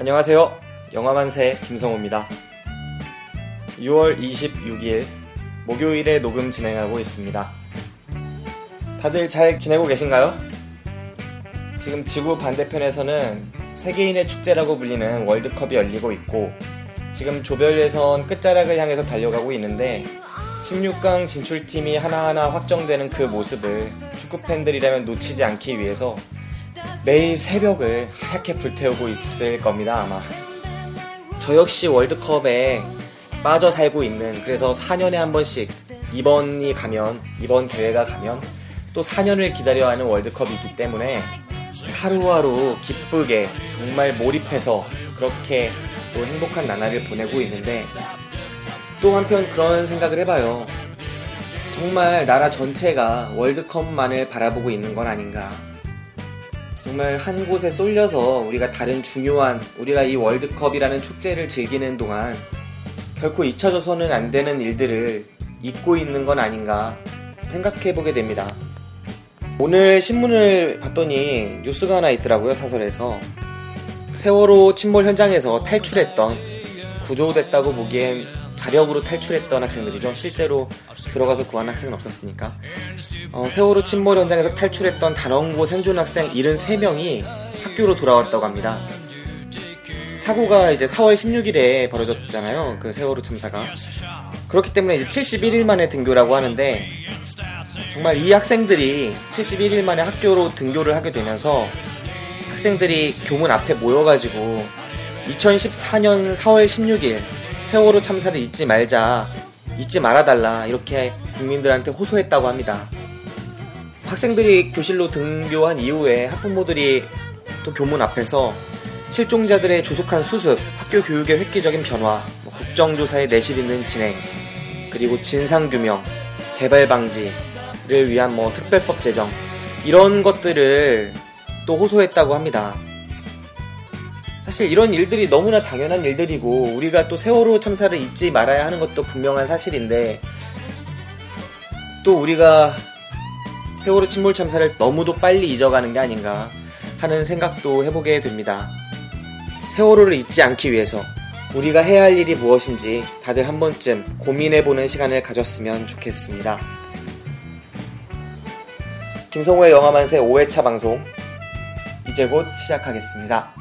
안녕하세요. 영화만세 김성호입니다. 6월 26일 목요일에 녹음 진행하고 있습니다. 다들 잘 지내고 계신가요? 지금 지구 반대편에서는 세계인의 축제라고 불리는 월드컵이 열리고 있고 지금 조별 예선 끝자락을 향해서 달려가고 있는데 16강 진출팀이 하나하나 확정되는 그 모습을 축구 팬들이라면 놓치지 않기 위해서 매일 새벽을 하얗게 불태우고 있을 겁니다, 아마. 저 역시 월드컵에 빠져 살고 있는, 그래서 4년에 한 번씩, 이번이 가면, 이번 대회가 가면, 또 4년을 기다려야 하는 월드컵이 있기 때문에, 하루하루 기쁘게, 정말 몰입해서, 그렇게 또 행복한 나날을 보내고 있는데, 또 한편 그런 생각을 해봐요. 정말 나라 전체가 월드컵만을 바라보고 있는 건 아닌가. 정말 한 곳에 쏠려서 우리가 다른 중요한 우리가 이 월드컵이라는 축제를 즐기는 동안 결코 잊혀져서는 안 되는 일들을 잊고 있는 건 아닌가 생각해 보게 됩니다. 오늘 신문을 봤더니 뉴스가 하나 있더라고요, 사설에서. 세월호 침몰 현장에서 탈출했던, 구조됐다고 보기엔 자력으로 탈출했던 학생들이죠. 실제로 들어가서 구한 학생은 없었으니까. 어, 세월호 침몰 현장에서 탈출했던 단원고 생존 학생 73명이 학교로 돌아왔다고 합니다. 사고가 이제 4월 16일에 벌어졌잖아요. 그 세월호 참사가. 그렇기 때문에 이제 71일 만에 등교라고 하는데 정말 이 학생들이 71일 만에 학교로 등교를 하게 되면서 학생들이 교문 앞에 모여가지고 2014년 4월 16일 세월호 참사를 잊지 말자, 잊지 말아달라, 이렇게 국민들한테 호소했다고 합니다. 학생들이 교실로 등교한 이후에 학부모들이 또 교문 앞에서 실종자들의 조속한 수습, 학교 교육의 획기적인 변화, 뭐 국정조사의 내실 있는 진행, 그리고 진상규명, 재발 방지를 위한 뭐 특별법 제정, 이런 것들을 또 호소했다고 합니다. 사실 이런 일들이 너무나 당연한 일들이고 우리가 또 세월호 참사를 잊지 말아야 하는 것도 분명한 사실인데 또 우리가 세월호 침몰 참사를 너무도 빨리 잊어가는 게 아닌가 하는 생각도 해보게 됩니다. 세월호를 잊지 않기 위해서 우리가 해야 할 일이 무엇인지 다들 한 번쯤 고민해보는 시간을 가졌으면 좋겠습니다. 김성호의 영화만세 5회차 방송 이제 곧 시작하겠습니다.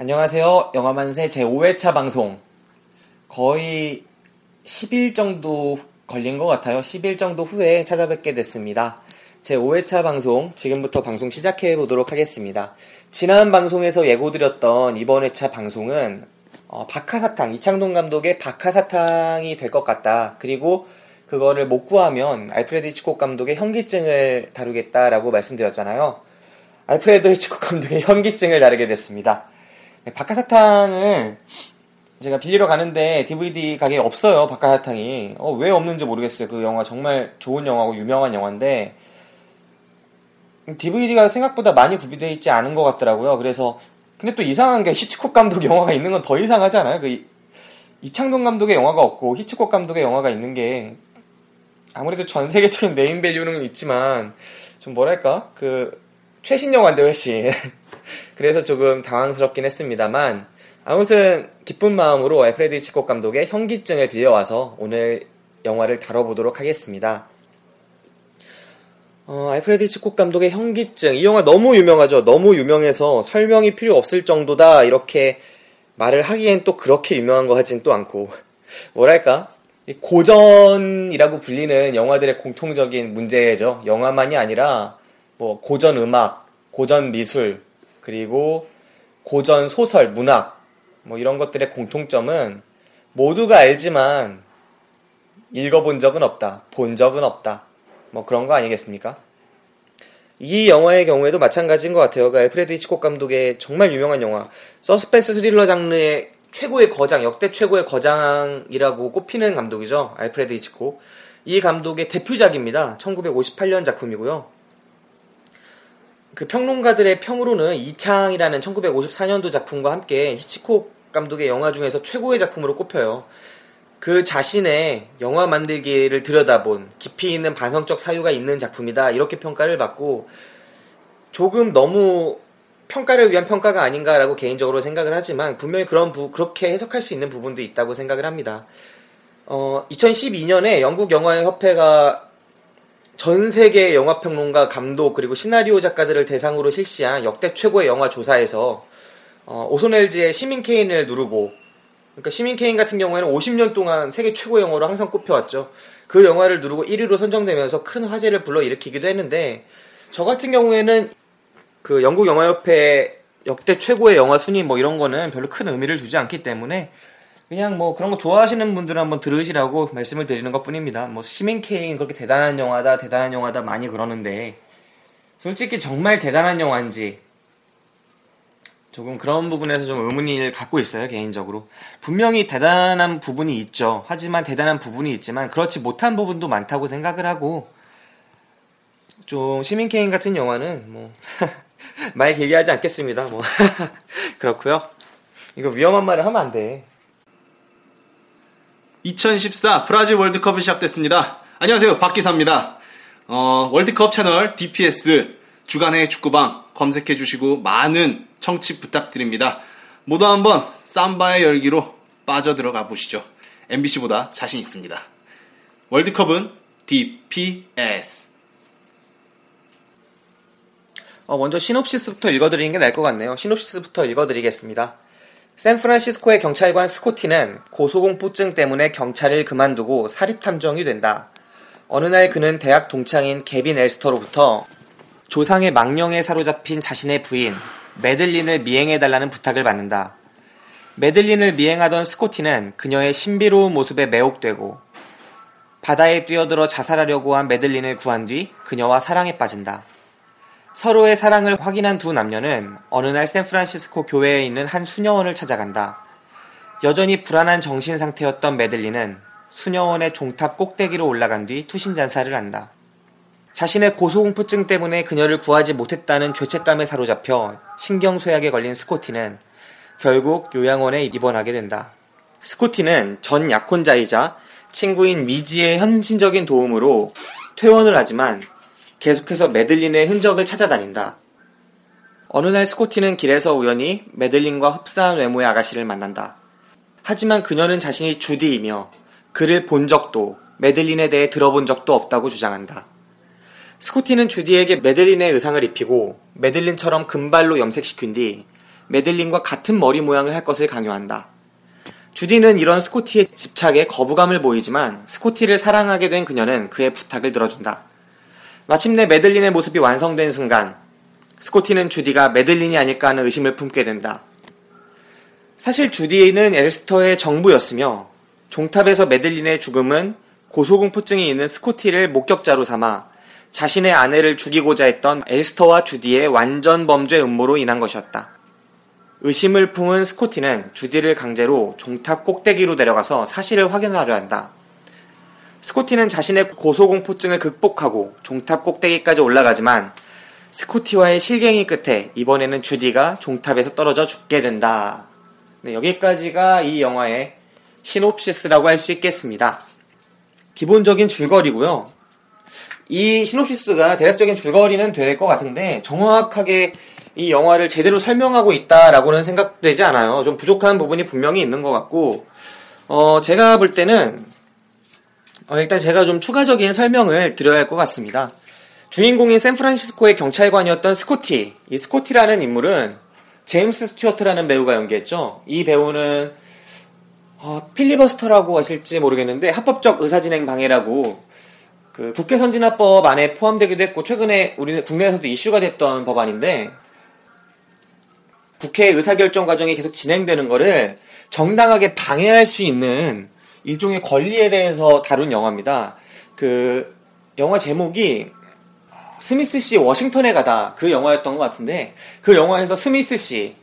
안녕하세요. 영화만세 제5회차 방송. 거의 10일 정도 걸린 것 같아요. 10일 정도 후에 찾아뵙게 됐습니다. 제5회차 방송, 지금부터 방송 시작해 보도록 하겠습니다. 지난 방송에서 예고드렸던 이번 회차 방송은 어, 박하사탕, 이창동 감독의 박하사탕이 될 것 같다. 그리고 그거를 못 구하면 알프레드 히치콕 감독의 현기증을 다루겠다라고 말씀드렸잖아요. 알프레드 히치콕 감독의 현기증을 다루게 됐습니다. 네, 박하사탕을 제가 빌리러 가는데 DVD 가게에 없어요. 박하사탕이. 어, 왜 없는지 모르겠어요. 그 영화 정말 좋은 영화고 유명한 영화인데 DVD가 생각보다 많이 구비되어 있지 않은 것 같더라고요. 그래서 근데 또 이상한 게 히치콕 감독 영화가 있는 건 더 이상하지 않아요? 그 이창동 감독의 영화가 없고 히치콕 감독의 영화가 있는 게 아무래도 전 세계적인 네임 밸류는 있지만 좀 뭐랄까 그 최신 영화인데 훨씬 그래서 조금 당황스럽긴 했습니다만 아무튼 기쁜 마음으로 알프레드 히치콕 감독의 현기증을 빌려와서 오늘 영화를 다뤄보도록 하겠습니다. 어, 알프레드 히치콕 감독의 현기증 이 영화 너무 유명하죠. 너무 유명해서 설명이 필요 없을 정도다 이렇게 말을 하기엔 또 그렇게 유명한 거 하진 또 않고 뭐랄까 고전이라고 불리는 영화들의 공통적인 문제죠. 영화만이 아니라 뭐 고전 음악, 고전 미술, 그리고 고전 소설, 문학 뭐 이런 것들의 공통점은 모두가 알지만 읽어본 적은 없다, 본 적은 없다. 뭐 그런 거 아니겠습니까? 이 영화의 경우에도 마찬가지인 것 같아요. 그러니까 알프레드 히치콕 감독의 정말 유명한 영화, 서스펜스 스릴러 장르의 최고의 거장, 역대 최고의 거장이라고 꼽히는 감독이죠. 알프레드 히치콕. 이 감독의 대표작입니다. 1958년 작품이고요. 그 평론가들의 평으로는 이창이라는 1954년도 작품과 함께 히치콕 감독의 영화 중에서 최고의 작품으로 꼽혀요. 그 자신의 영화 만들기를 들여다본 깊이 있는 반성적 사유가 있는 작품이다. 이렇게 평가를 받고 조금 너무 평가를 위한 평가가 아닌가라고 개인적으로 생각을 하지만 분명히 그런 부, 그렇게 해석할 수 있는 부분도 있다고 생각을 합니다. 어, 2012년에 영국 영화의 협회가 전 세계 영화 평론가, 감독 그리고 시나리오 작가들을 대상으로 실시한 역대 최고의 영화 조사에서 어, 오소넬즈의 시민 케인을 누르고 그러니까 시민 케인 같은 경우에는 50년 동안 세계 최고 영화로 항상 꼽혀왔죠. 그 영화를 누르고 1위로 선정되면서 큰 화제를 불러일으키기도 했는데 저 같은 경우에는 그 영국 영화협회 역대 최고의 영화 순위 뭐 이런 거는 별로 큰 의미를 두지 않기 때문에 그냥 뭐 그런 거 좋아하시는 분들은 한번 들으시라고 말씀을 드리는 것 뿐입니다. 뭐 시민 케인 그렇게 대단한 영화다, 대단한 영화다 많이 그러는데 솔직히 정말 대단한 영화인지 조금 그런 부분에서 좀 의문을 갖고 있어요, 개인적으로. 분명히 대단한 부분이 있죠. 하지만 대단한 부분이 있지만 그렇지 못한 부분도 많다고 생각을 하고 좀 시민 케인 같은 영화는 뭐 말 길게 하지 않겠습니다. 뭐 그렇고요. 이거 위험한 말을 하면 안 돼. 2014 브라질 월드컵이 시작됐습니다. 안녕하세요. 박기사입니다. 어, 월드컵 채널 DPS 주간의 축구방 검색해 주시고 많은 청취 부탁드립니다. 모두 한번 삼바의 열기로 빠져들어가 보시죠. MBC보다 자신 있습니다. 월드컵은 DPS. 어, 먼저 시놉시스부터 읽어드리는 게 나을 것 같네요. 시놉시스부터 읽어드리겠습니다. 샌프란시스코의 경찰관 스코티는 고소공포증 때문에 경찰을 그만두고 사립탐정이 된다. 어느 날 그는 대학 동창인 개빈 엘스터로부터 조상의 망령에 사로잡힌 자신의 부인 메들린을 미행해달라는 부탁을 받는다. 메들린을 미행하던 스코티는 그녀의 신비로운 모습에 매혹되고 바다에 뛰어들어 자살하려고 한 메들린을 구한 뒤 그녀와 사랑에 빠진다. 서로의 사랑을 확인한 두 남녀는 어느 날 샌프란시스코 교외에 있는 한 수녀원을 찾아간다. 여전히 불안한 정신 상태였던 메들린은 수녀원의 종탑 꼭대기로 올라간 뒤 투신자살을 한다. 자신의 고소공포증 때문에 그녀를 구하지 못했다는 죄책감에 사로잡혀 신경쇠약에 걸린 스코티는 결국 요양원에 입원하게 된다. 스코티는 전 약혼자이자 친구인 미지의 현실적인 도움으로 퇴원을 하지만 계속해서 메들린의 흔적을 찾아다닌다. 어느 날 스코티는 길에서 우연히 메들린과 흡사한 외모의 아가씨를 만난다. 하지만 그녀는 자신이 주디이며 그를 본 적도 메들린에 대해 들어본 적도 없다고 주장한다. 스코티는 주디에게 메들린의 의상을 입히고 메들린처럼 금발로 염색시킨 뒤 메들린과 같은 머리 모양을 할 것을 강요한다. 주디는 이런 스코티의 집착에 거부감을 보이지만 스코티를 사랑하게 된 그녀는 그의 부탁을 들어준다. 마침내 메들린의 모습이 완성된 순간 스코티는 주디가 메들린이 아닐까 하는 의심을 품게 된다. 사실 주디는 엘스터의 정부였으며 종탑에서 메들린의 죽음은 고소공포증이 있는 스코티를 목격자로 삼아 자신의 아내를 죽이고자 했던 엘스터와 주디의 완전 범죄 음모로 인한 것이었다. 의심을 품은 스코티는 주디를 강제로 종탑 꼭대기로 데려가서 사실을 확인하려 한다. 스코티는 자신의 고소공포증을 극복하고 종탑 꼭대기까지 올라가지만 스코티와의 실갱이 끝에 이번에는 주디가 종탑에서 떨어져 죽게 된다. 네, 여기까지가 이 영화의 시놉시스라고 할 수 있겠습니다. 기본적인 줄거리고요. 이 시놉시스가 대략적인 줄거리는 될 것 같은데 정확하게 이 영화를 제대로 설명하고 있다라고는 생각되지 않아요. 좀 부족한 부분이 분명히 있는 것 같고 어, 제가 볼 때는 어, 일단 제가 좀 추가적인 설명을 드려야 할 것 같습니다. 주인공인 샌프란시스코의 경찰관이었던 스코티. 이 스코티라는 인물은 제임스 스튜어트라는 배우가 연기했죠. 이 배우는 어, 필리버스터라고 하실지 모르겠는데 합법적 의사진행 방해라고 그 국회 선진화법 안에 포함되기도 했고 최근에 우리 국내에서도 이슈가 됐던 법안인데 국회 의사결정 과정이 계속 진행되는 거를 정당하게 방해할 수 있는 일종의 권리에 대해서 다룬 영화입니다. 그 영화 제목이 스미스 씨 워싱턴에 가다 그 영화였던 것 같은데 그 영화에서 스미스 씨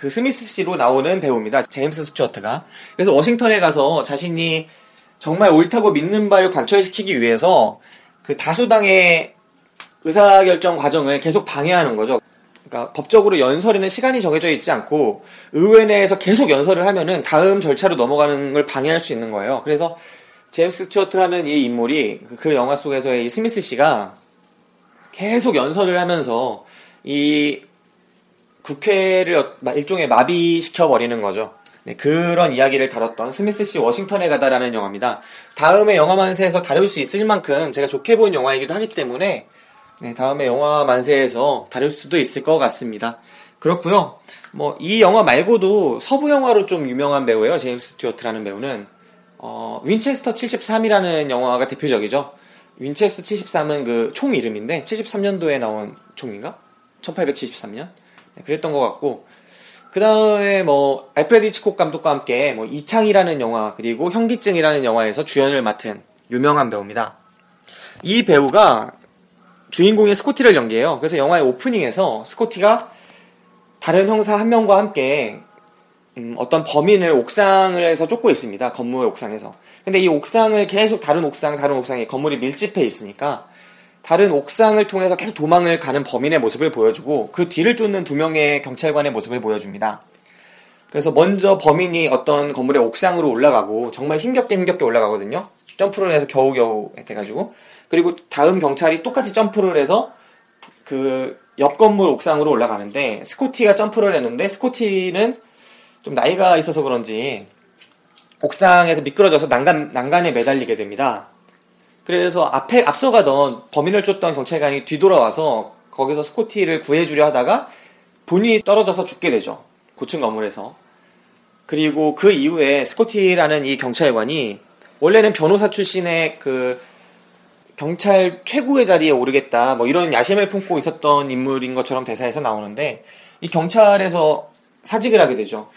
그 스미스 씨로 나오는 배우입니다. 제임스 스튜어트가. 그래서 워싱턴에 가서 자신이 정말 옳다고 믿는 바를 관철시키기 위해서 그 다수당의 의사결정 과정을 계속 방해하는 거죠. 그러니까 법적으로 연설에는 시간이 정해져 있지 않고 의회 내에서 계속 연설을 하면은 다음 절차로 넘어가는 걸 방해할 수 있는 거예요. 그래서 제임스 스튜어트라는 이 인물이 그 영화 속에서의 이 스미스 씨가 계속 연설을 하면서 이 국회를 일종의 마비시켜 버리는 거죠. 네, 그런 이야기를 다뤘던 스미스 씨 워싱턴에 가다라는 영화입니다. 다음에 영화 만세에서 다룰 수 있을 만큼 제가 좋게 본 영화이기도 하기 때문에 네, 다음에 영화 만세에서 다룰 수도 있을 것 같습니다. 그렇고요. 뭐 이 영화 말고도 서부 영화로 좀 유명한 배우예요. 제임스 스튜어트라는 배우는 어, 윈체스터 73이라는 영화가 대표적이죠. 윈체스터 73은 그 총 이름인데 73년도에 나온 총인가? 1873년? 네, 그랬던 것 같고 그 다음에 뭐 알프레드 히치콕 감독과 함께 뭐 이창이라는 영화 그리고 현기증이라는 영화에서 주연을 맡은 유명한 배우입니다. 이 배우가 주인공의 스코티를 연기해요. 그래서 영화의 오프닝에서 스코티가 다른 형사 한 명과 함께 음, 어떤 범인을 옥상을 해서 쫓고 있습니다. 건물 옥상에서. 근데 이 옥상을 계속 다른 옥상, 다른 옥상에 건물이 밀집해 있으니까 다른 옥상을 통해서 계속 도망을 가는 범인의 모습을 보여주고 그 뒤를 쫓는 두 명의 경찰관의 모습을 보여줍니다. 그래서 먼저 범인이 어떤 건물의 옥상으로 올라가고 정말 힘겹게 힘겹게 올라가거든요. 점프를 해서 겨우겨우 돼가지고 그리고 다음 경찰이 똑같이 점프를 해서 그 옆 건물 옥상으로 올라가는데 스코티가 점프를 했는데 스코티는 좀 나이가 있어서 그런지 옥상에서 미끄러져서 난간, 난간에 매달리게 됩니다. 그래서 앞에 앞서가던 범인을 쫓던 경찰관이 뒤돌아와서 거기서 스코티를 구해주려 하다가 본인이 떨어져서 죽게 되죠. 고층 건물에서. 그리고 그 이후에 스코티라는 이 경찰관이 원래는 변호사 출신의 그 경찰 최고의 자리에 오르겠다 뭐 이런 야심을 품고 있었던 인물인 것처럼 대사에서 나오는데 이 경찰에서 사직을 하게 되죠.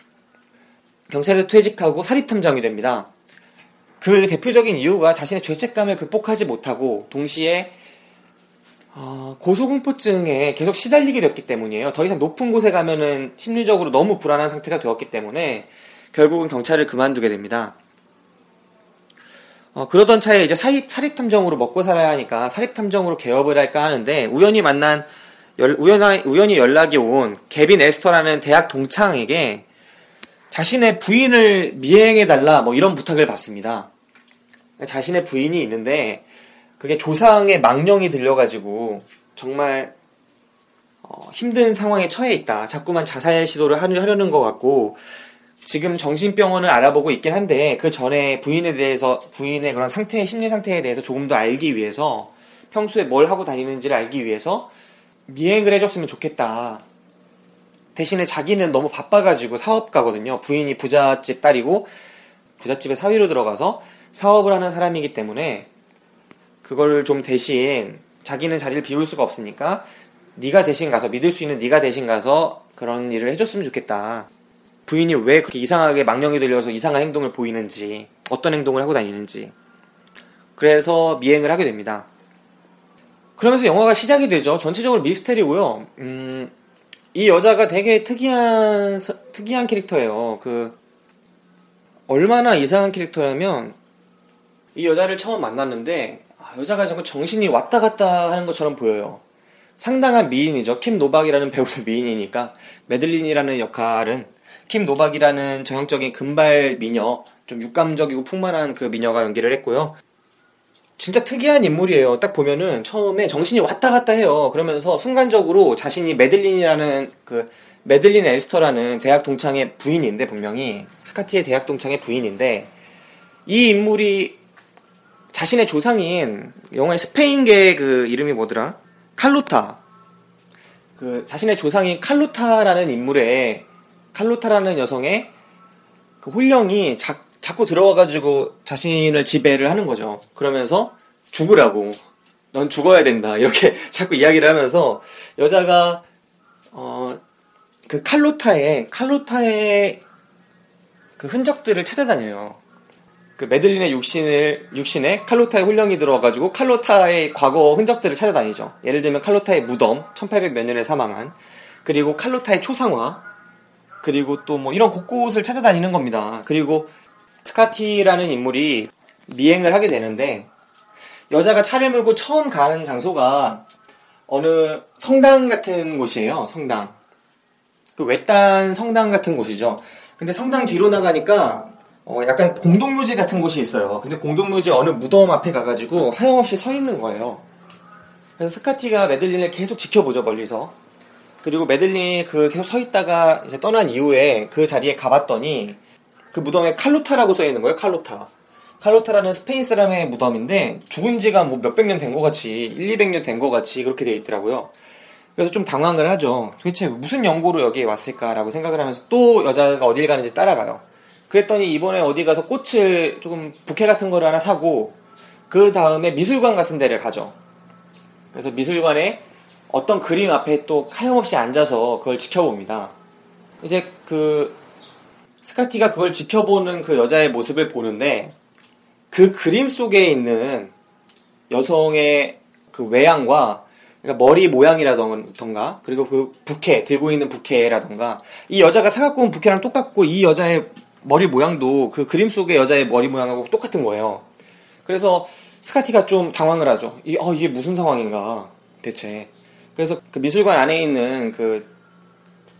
경찰에서 퇴직하고 사립탐정이 됩니다. 그 대표적인 이유가 자신의 죄책감을 극복하지 못하고 동시에 어, 고소공포증에 계속 시달리게 됐기 때문이에요. 더 이상 높은 곳에 가면은 심리적으로 너무 불안한 상태가 되었기 때문에 결국은 경찰을 그만두게 됩니다. 어, 그러던 차에 이제 사립, 사립탐정으로 먹고 살아야 하니까 사립탐정으로 개업을 할까 하는데 우연히 만난 열, 우연하, 우연히 연락이 온 개빈 에스터라는 대학 동창에게 자신의 부인을 미행해 달라 뭐 이런 부탁을 받습니다. 자신의 부인이 있는데 그게 조상의 망령이 들려가지고 정말 어, 힘든 상황에 처해 있다. 자꾸만 자살 시도를 하려는 것 같고 지금 정신병원을 알아보고 있긴 한데 그 전에 부인에 대해서 부인의 그런 상태 심리 상태에 대해서 조금 더 알기 위해서 평소에 뭘 하고 다니는지를 알기 위해서 미행을 해줬으면 좋겠다. 대신에 자기는 너무 바빠가지고 사업가거든요. 부인이 부잣집 딸이고 부잣집에 사위로 들어가서 사업을 하는 사람이기 때문에 그걸 좀 대신 자기는 자리를 비울 수가 없으니까 네가 대신 가서 믿을 수 있는 네가 대신 가서 그런 일을 해줬으면 좋겠다. 부인이 왜 그렇게 이상하게 망령이 들려서 이상한 행동을 보이는지, 어떤 행동을 하고 다니는지. 그래서 미행을 하게 됩니다. 그러면서 영화가 시작이 되죠. 전체적으로 미스테리고요. 음, 이 여자가 되게 특이한, 특이한 캐릭터예요. 그, 얼마나 이상한 캐릭터냐면, 이 여자를 처음 만났는데, 아, 여자가 정말 정신이 왔다 갔다 하는 것처럼 보여요. 상당한 미인이죠. 킴 노박이라는 배우도 미인이니까, 메들린이라는 역할은 킴 노박이라는 전형적인 금발 미녀, 좀 육감적이고 풍만한 그 미녀가 연기를 했고요. 진짜 특이한 인물이에요. 딱 보면은 처음에 정신이 왔다 갔다 해요. 그러면서 순간적으로 자신이 메들린이라는 그 메들린 엘스터라는 대학 동창의 부인인데 분명히 스카티의 대학 동창의 부인인데 이 인물이 자신의 조상인 영화의 스페인계 그 이름이 뭐더라? 칼루타. 그 자신의 조상인 칼루타라는 인물의 칼루타라는 여성의 그 홀령이 자, 자꾸 들어와가지고 자신을 지배를 하는 거죠. 그러면서 죽으라고. 넌 죽어야 된다. 이렇게 자꾸 이야기를 하면서 여자가 어, 그 칼로타의 칼로타의 그 흔적들을 찾아다녀요. 그 메들린의 육신을 육신에 칼로타의 홀령이 들어와가지고 칼로타의 과거 흔적들을 찾아다니죠. 예를 들면 칼로타의 무덤 1800 몇 년에 사망한 그리고 칼로타의 초상화 그리고 또 뭐 이런 곳곳을 찾아다니는 겁니다. 그리고 스카티라는 인물이 미행을 하게 되는데 여자가 차를 몰고 처음 가는 장소가 어느 성당 같은 곳이에요. 성당. 그 외딴 성당 같은 곳이죠. 근데 성당 뒤로 나가니까 어 약간 공동묘지 같은 곳이 있어요. 근데 공동묘지 어느 무덤 앞에 가가지고 하염없이 서 있는 거예요. 그래서 스카티가 메들린을 계속 지켜보죠 멀리서. 그리고 메들린이 그 계속 서 있다가 이제 떠난 이후에 그 자리에 가봤더니 그 무덤에 칼로타라고 써 있는 거예요. 칼로타. 칼로타라는 스페인 사람의 무덤인데 죽은 지가 뭐 몇백 년 된 것 같이 1, 200년 된 것 같이 그렇게 돼 있더라고요. 그래서 좀 당황을 하죠. 도대체 무슨 연고로 여기에 왔을까라고 생각을 하면서 또 여자가 어딜 가는지 따라가요. 그랬더니 이번에 어디 가서 꽃을 조금 부케 같은 거를 하나 사고 그 다음에 미술관 같은 데를 가죠. 그래서 미술관에 어떤 그림 앞에 또 하염없이 앉아서 그걸 지켜봅니다. 이제 그 스카티가 그걸 지켜보는 그 여자의 모습을 보는데 그 그림 속에 있는 여성의 그 외양과 그러니까 머리 모양이라던가 그리고 그 부케 들고 있는 부케라던가 이 여자가 사갖고 온 부케랑 똑같고 이 여자의 머리 모양도 그 그림 속의 여자의 머리 모양하고 똑같은 거예요. 그래서 스카티가 좀 당황을 하죠. 이, 어, 이게 무슨 상황인가 대체. 그래서 그 미술관 안에 있는 그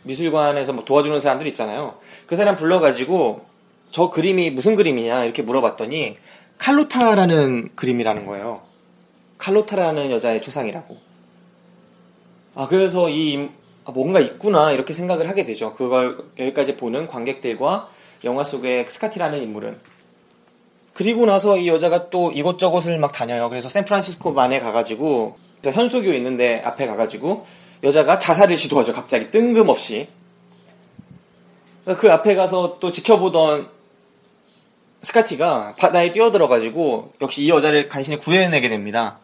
미술관에서 뭐 도와주는 사람들 있잖아요. 그 사람 불러가지고 저 그림이 무슨 그림이냐 이렇게 물어봤더니 칼로타라는 그림이라는 거예요. 칼로타라는 여자의 초상이라고. 아, 그래서 이, 아, 뭔가 있구나, 이렇게 생각을 하게 되죠. 그걸 여기까지 보는 관객들과 영화 속의 스카티라는 인물은. 그리고 나서 이 여자가 또 이곳저곳을 막 다녀요. 그래서 샌프란시스코만에 가가지고, 현수교 있는데 앞에 가가지고, 여자가 자살을 시도하죠. 갑자기 뜬금없이. 그 앞에 가서 또 지켜보던 스카티가 바다에 뛰어들어가지고 역시 이 여자를 간신히 구해내게 됩니다.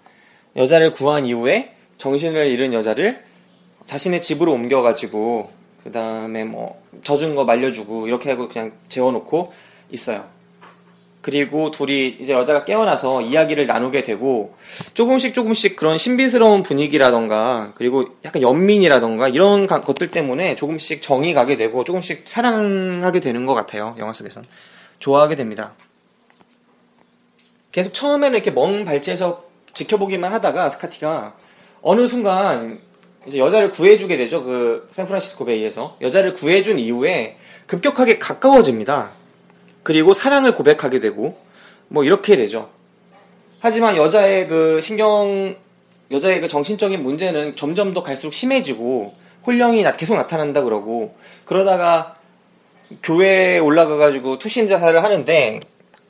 여자를 구한 이후에 정신을 잃은 여자를 자신의 집으로 옮겨가지고 그 다음에 뭐 젖은 거 말려주고 이렇게 하고 그냥 재워놓고 있어요. 그리고 둘이 이제 여자가 깨어나서 이야기를 나누게 되고 조금씩 조금씩 그런 신비스러운 분위기라던가 그리고 약간 연민이라던가 이런 것들 때문에 조금씩 정이 가게 되고 조금씩 사랑하게 되는 것 같아요. 영화 속에선. 좋아하게 됩니다. 계속 처음에는 이렇게 먼 발치에서 지켜보기만 하다가 스카티가 어느 순간 이제 여자를 구해주게 되죠. 그 샌프란시스코 베이에서 여자를 구해준 이후에 급격하게 가까워집니다. 그리고 사랑을 고백하게 되고 뭐 이렇게 되죠. 하지만 여자의 그 신경 여자의 그 정신적인 문제는 점점 더 갈수록 심해지고 홀령이 계속 나타난다 그러고 그러다가 교회에 올라가가지고 투신 자살을 하는데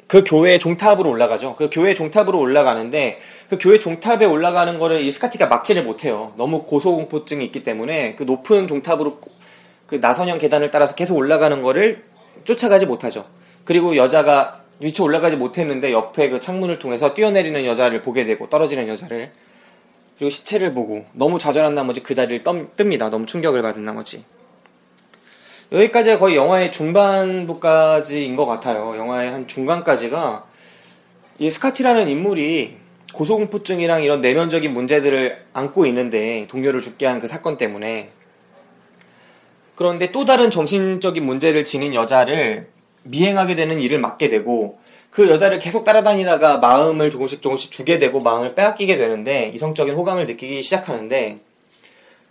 그 교회 종탑으로 올라가죠. 그 교회 종탑으로 올라가는데 그 교회 종탑에 올라가는 거를 이 스카티가 막지를 못해요. 너무 고소공포증이 있기 때문에 그 높은 종탑으로 그 나선형 계단을 따라서 계속 올라가는 거를 쫓아가지 못하죠. 그리고 여자가 위치 올라가지 못했는데 옆에 그 창문을 통해서 뛰어내리는 여자를 보게 되고 떨어지는 여자를 그리고 시체를 보고 너무 좌절한 나머지 그 다리를 뜹니다. 너무 충격을 받은 나머지. 여기까지가 거의 영화의 중반부까지인 것 같아요. 영화의 한 중간까지가 이 스카티라는 인물이 고소공포증이랑 이런 내면적인 문제들을 안고 있는데 동료를 죽게 한 그 사건 때문에 그런데 또 다른 정신적인 문제를 지닌 여자를 미행하게 되는 일을 맡게 되고 그 여자를 계속 따라다니다가 마음을 조금씩 조금씩 주게 되고 마음을 빼앗기게 되는데 이성적인 호감을 느끼기 시작하는데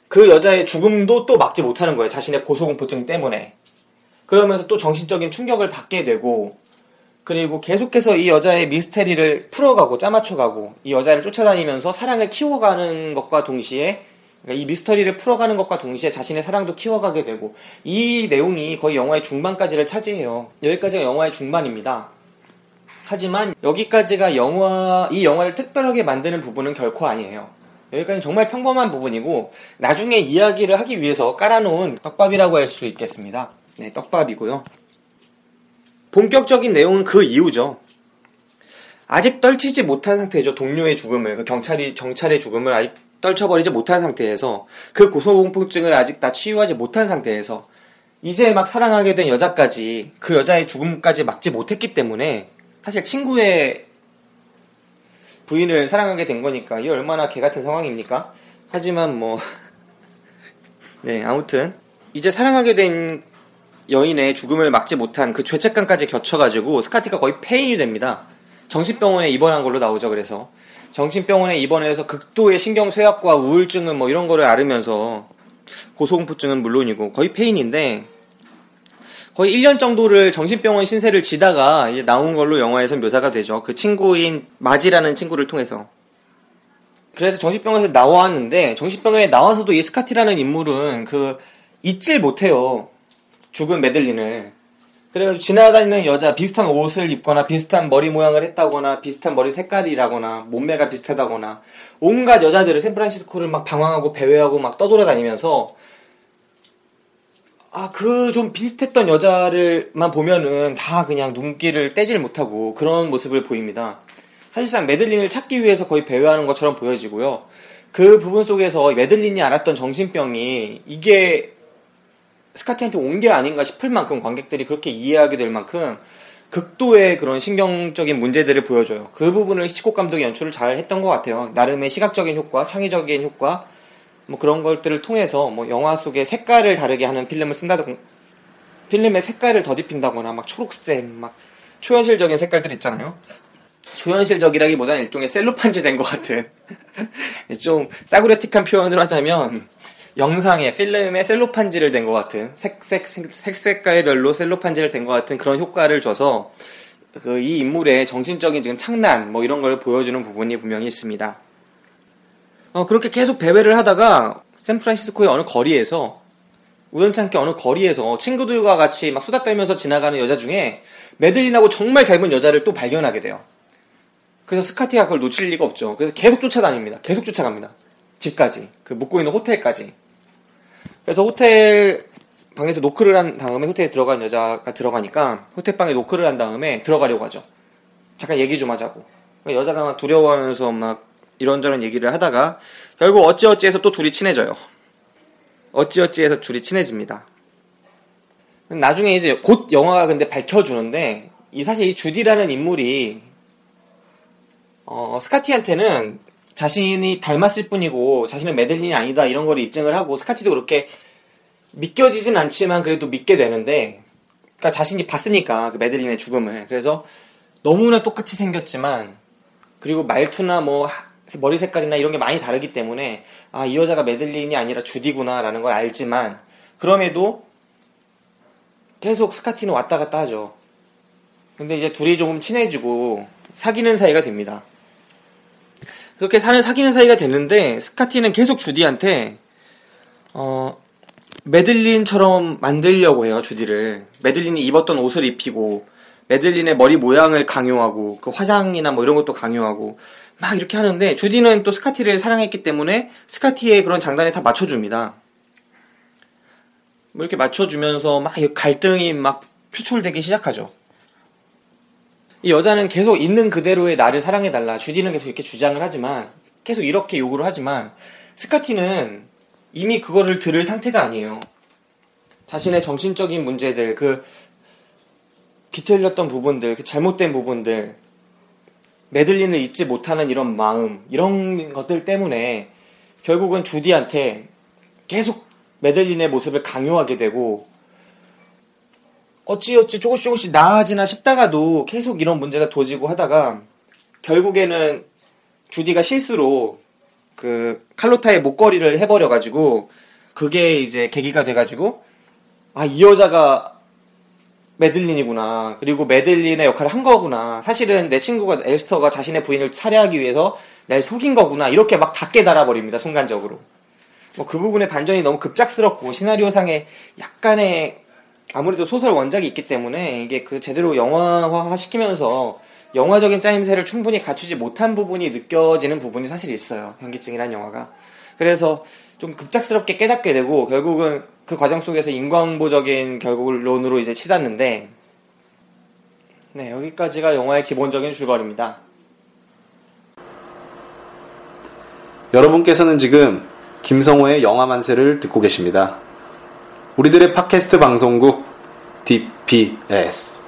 그 여자의 죽음도 또 막지 못하는 거예요. 자신의 고소공포증 때문에. 그러면서 또 정신적인 충격을 받게 되고, 그리고 계속해서 이 여자의 미스테리를 풀어가고 짜맞춰가고, 이 여자를 쫓아다니면서 사랑을 키워가는 것과 동시에, 그러니까 이 미스터리를 풀어가는 것과 동시에 자신의 사랑도 키워가게 되고, 이 내용이 거의 영화의 중반까지를 차지해요. 여기까지가 영화의 중반입니다. 하지만 여기까지가 영화, 이 영화를 특별하게 만드는 부분은 결코 아니에요. 여기까지 정말 평범한 부분이고 나중에 이야기를 하기 위해서 깔아놓은 떡밥이라고 할 수 있겠습니다. 네, 떡밥이고요. 본격적인 내용은 그 이후죠. 아직 떨치지 못한 상태죠. 동료의 죽음을, 그 경찰이, 경찰의 죽음을 아직 떨쳐버리지 못한 상태에서, 그 고소공포증을 아직 다 치유하지 못한 상태에서, 이제 막 사랑하게 된 여자까지, 그 여자의 죽음까지 막지 못했기 때문에, 사실 친구의 부인을 사랑하게 된 거니까, 이 얼마나 개 같은 상황입니까? 하지만 뭐, 네, 아무튼, 이제 사랑하게 된 여인의 죽음을 막지 못한 그 죄책감까지 겹쳐가지고, 스카티가 거의 폐인이 됩니다. 정신병원에 입원한 걸로 나오죠. 그래서 정신병원에 입원해서 극도의 신경쇠약과 우울증은 뭐 이런 거를 앓으면서 고소공포증은 물론이고 거의 폐인인데 거의 1년 정도를 정신병원 신세를 지다가 이제 나온 걸로 영화에서 묘사가 되죠. 그 친구인 마지라는 친구를 통해서. 그래서 정신병원에서 나왔는데 정신병원에 나와서도 이 스카티라는 인물은 그 잊질 못해요. 죽은 메들린을. 그래가지고 지나다니는 여자 비슷한 옷을 입거나 비슷한 머리 모양을 했다거나 비슷한 머리 색깔이라거나 몸매가 비슷하다거나 온갖 여자들을 샌프란시스코를 막 방황하고 배회하고 막 떠돌아다니면서 아 그 좀 비슷했던 여자를만 보면은 다 그냥 눈길을 떼질 못하고 그런 모습을 보입니다. 사실상 메들린을 찾기 위해서 거의 배회하는 것처럼 보여지고요. 그 부분 속에서 메들린이 알았던 정신병이 이게 스카티한테 온 게 아닌가 싶을 만큼 관객들이 그렇게 이해하게 될 만큼 극도의 그런 신경적인 문제들을 보여줘요. 그 부분을 히치콕 감독이 연출을 잘 했던 것 같아요. 나름의 시각적인 효과, 창의적인 효과, 뭐 그런 것들을 통해서 뭐 영화 속에 색깔을 다르게 하는 필름을 쓴다든 필름의 색깔을 더딥힌다거나 막 초록색, 막 초현실적인 색깔들 있잖아요. 초현실적이라기보다는 일종의 셀로판지 된 것 같은 좀 싸구려틱한 표현을 하자면 영상에 필름에 셀로판지를 댄 것 같은 색색 색색깔별로 셀로판지를 댄 것 같은 그런 효과를 줘서 그 이 인물의 정신적인 지금 창난 뭐 이런 걸 보여주는 부분이 분명히 있습니다. 어, 그렇게 계속 배회를 하다가 샌프란시스코의 어느 거리에서 우연찮게 어느 거리에서 친구들과 같이 막 수다 떨면서 지나가는 여자 중에 메들린하고 정말 닮은 여자를 또 발견하게 돼요. 그래서 스카티가 그걸 놓칠 리가 없죠. 그래서 계속 쫓아다닙니다. 계속 쫓아갑니다. 집까지. 그 묵고 있는 호텔까지. 그래서 호텔 방에서 노크를 한 다음에 호텔에 들어간 여자가 들어가니까 호텔 방에 노크를 한 다음에 들어가려고 하죠. 잠깐 얘기 좀 하자고. 여자가 막 두려워하면서 막 이런저런 얘기를 하다가 결국 어찌어찌해서 또 둘이 친해져요. 어찌어찌해서 둘이 친해집니다. 나중에 이제 곧 영화가 근데 밝혀주는데 이 사실 이 주디라는 인물이 어, 스카티한테는 자신이 닮았을 뿐이고 자신은 메들린이 아니다 이런 거를 입증을 하고 스카치도 그렇게 믿겨지진 않지만 그래도 믿게 되는데 그러니까 자신이 봤으니까 그 메들린의 죽음을 그래서 너무나 똑같이 생겼지만 그리고 말투나 뭐 머리 색깔이나 이런 게 많이 다르기 때문에 아 이 여자가 메들린이 아니라 주디구나라는 걸 알지만 그럼에도 계속 스카티는 왔다 갔다 하죠. 근데 이제 둘이 조금 친해지고 사귀는 사이가 됩니다. 그렇게 사는 사귀는 사이가 됐는데 스카티는 계속 주디한테 어 메들린처럼 만들려고 해요 주디를 메들린이 입었던 옷을 입히고 메들린의 머리 모양을 강요하고 그 화장이나 뭐 이런 것도 강요하고 막 이렇게 하는데 주디는 또 스카티를 사랑했기 때문에 스카티의 그런 장단에 다 맞춰줍니다. 뭐 이렇게 맞춰주면서 막 갈등이 막 표출되기 시작하죠. 이 여자는 계속 있는 그대로의 나를 사랑해달라. 주디는 계속 이렇게 주장을 하지만, 계속 이렇게 요구를 하지만, 스카티는 이미 그거를 들을 상태가 아니에요. 자신의 정신적인 문제들, 그, 비틀렸던 부분들, 그 잘못된 부분들, 메들린을 잊지 못하는 이런 마음, 이런 것들 때문에 결국은 주디한테 계속 메들린의 모습을 강요하게 되고, 어찌어찌 조금씩 조금씩 나아지나 싶다가도 계속 이런 문제가 도지고 하다가 결국에는 주디가 실수로 그 칼로타의 목걸이를 해버려가지고 그게 이제 계기가 돼가지고 아 이 여자가 메들린이구나. 그리고 메들린의 역할을 한 거구나. 사실은 내 친구가 에스터가 자신의 부인을 살해하기 위해서 날 속인 거구나. 이렇게 막 다 깨달아 버립니다 순간적으로. 뭐 그 부분의 반전이 너무 급작스럽고 시나리오상에 약간의 아무래도 소설 원작이 있기 때문에 이게 그 제대로 영화화 시키면서 영화적인 짜임새를 충분히 갖추지 못한 부분이 느껴지는 부분이 사실 있어요. 현기증이란 영화가. 그래서 좀 급작스럽게 깨닫게 되고 결국은 그 과정 속에서 인광보적인 결론으로 이제 치닫는데 네, 여기까지가 영화의 기본적인 줄거리입니다. 여러분께서는 지금 김성호의 영화 만세를 듣고 계십니다. 우리들의 팟캐스트 방송국 DPS.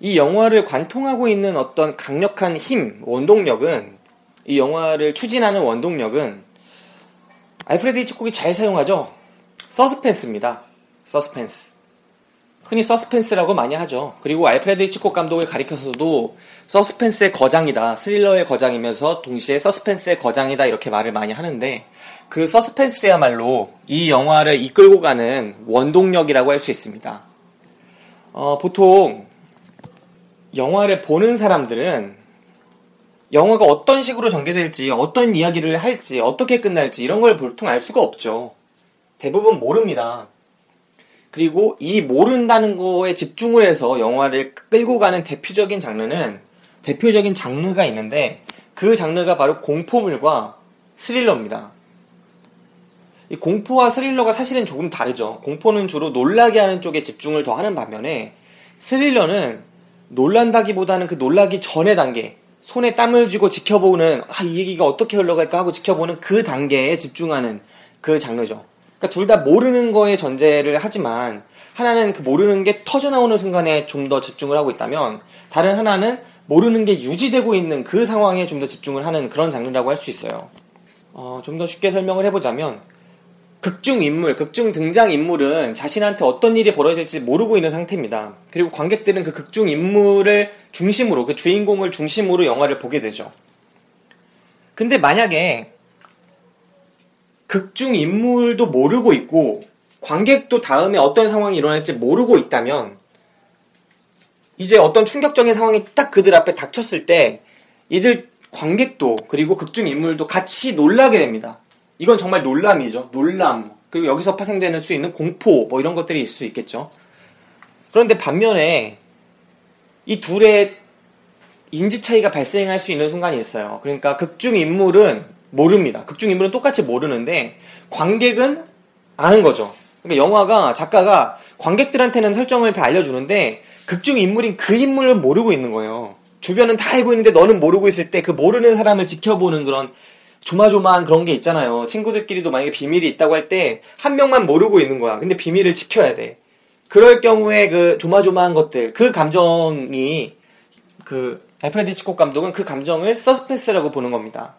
이 영화를 관통하고 있는 어떤 강력한 힘, 원동력은 이 영화를 추진하는 원동력은 알프레드 히치콕이 잘 사용하죠. 서스펜스입니다. 서스펜스. 흔히 서스펜스라고 많이 하죠. 그리고 알프레드 히치콕 감독을 가리켜서도 서스펜스의 거장이다, 스릴러의 거장이면서 동시에 서스펜스의 거장이다 이렇게 말을 많이 하는데 그 서스펜스야말로 이 영화를 이끌고 가는 원동력이라고 할 수 있습니다. 어, 보통 영화를 보는 사람들은 영화가 어떤 식으로 전개될지, 어떤 이야기를 할지, 어떻게 끝날지 이런 걸 보통 알 수가 없죠. 대부분 모릅니다. 그리고 이 모른다는 거에 집중을 해서 영화를 끌고 가는 대표적인 장르는 대표적인 장르가 있는데 그 장르가 바로 공포물과 스릴러입니다. 이 공포와 스릴러가 사실은 조금 다르죠. 공포는 주로 놀라게 하는 쪽에 집중을 더 하는 반면에 스릴러는 놀란다기보다는 그 놀라기 전의 단계, 손에 땀을 쥐고 지켜보는 아, 이 얘기가 어떻게 흘러갈까 하고 지켜보는 그 단계에 집중하는 그 장르죠. 그러니까 둘 다 모르는 거에 전제를 하지만 하나는 그 모르는 게 터져 나오는 순간에 좀 더 집중을 하고 있다면 다른 하나는 모르는 게 유지되고 있는 그 상황에 좀 더 집중을 하는 그런 장르라고 할 수 있어요. 어, 좀 더 쉽게 설명을 해보자면 극중 인물, 극중 등장 인물은 자신한테 어떤 일이 벌어질지 모르고 있는 상태입니다. 그리고 관객들은 그 극중 인물을 중심으로, 그 주인공을 중심으로 영화를 보게 되죠. 근데 만약에 극중 인물도 모르고 있고 관객도 다음에 어떤 상황이 일어날지 모르고 있다면 이제 어떤 충격적인 상황이 딱 그들 앞에 닥쳤을 때 이들 관객도 그리고 극중 인물도 같이 놀라게 됩니다. 이건 정말 놀람이죠. 놀람. 그리고 여기서 파생되는 수 있는 공포 뭐 이런 것들이 있을 수 있겠죠. 그런데 반면에 이 둘의 인지 차이가 발생할 수 있는 순간이 있어요. 그러니까 극중 인물은 모릅니다. 극중 인물은 똑같이 모르는데 관객은 아는 거죠. 그러니까 영화가 작가가 관객들한테는 설정을 다 알려주는데 극중 인물인 그 인물을 모르고 있는 거예요. 주변은 다 알고 있는데 너는 모르고 있을 때 그 모르는 사람을 지켜보는 그런 조마조마한 그런 게 있잖아요. 친구들끼리도 만약에 비밀이 있다고 할 때 한 명만 모르고 있는 거야. 근데 비밀을 지켜야 돼. 그럴 경우에 그 조마조마한 것들, 그 감정이 그 알프레드 치콕 감독은 그 감정을 서스펜스라고 보는 겁니다.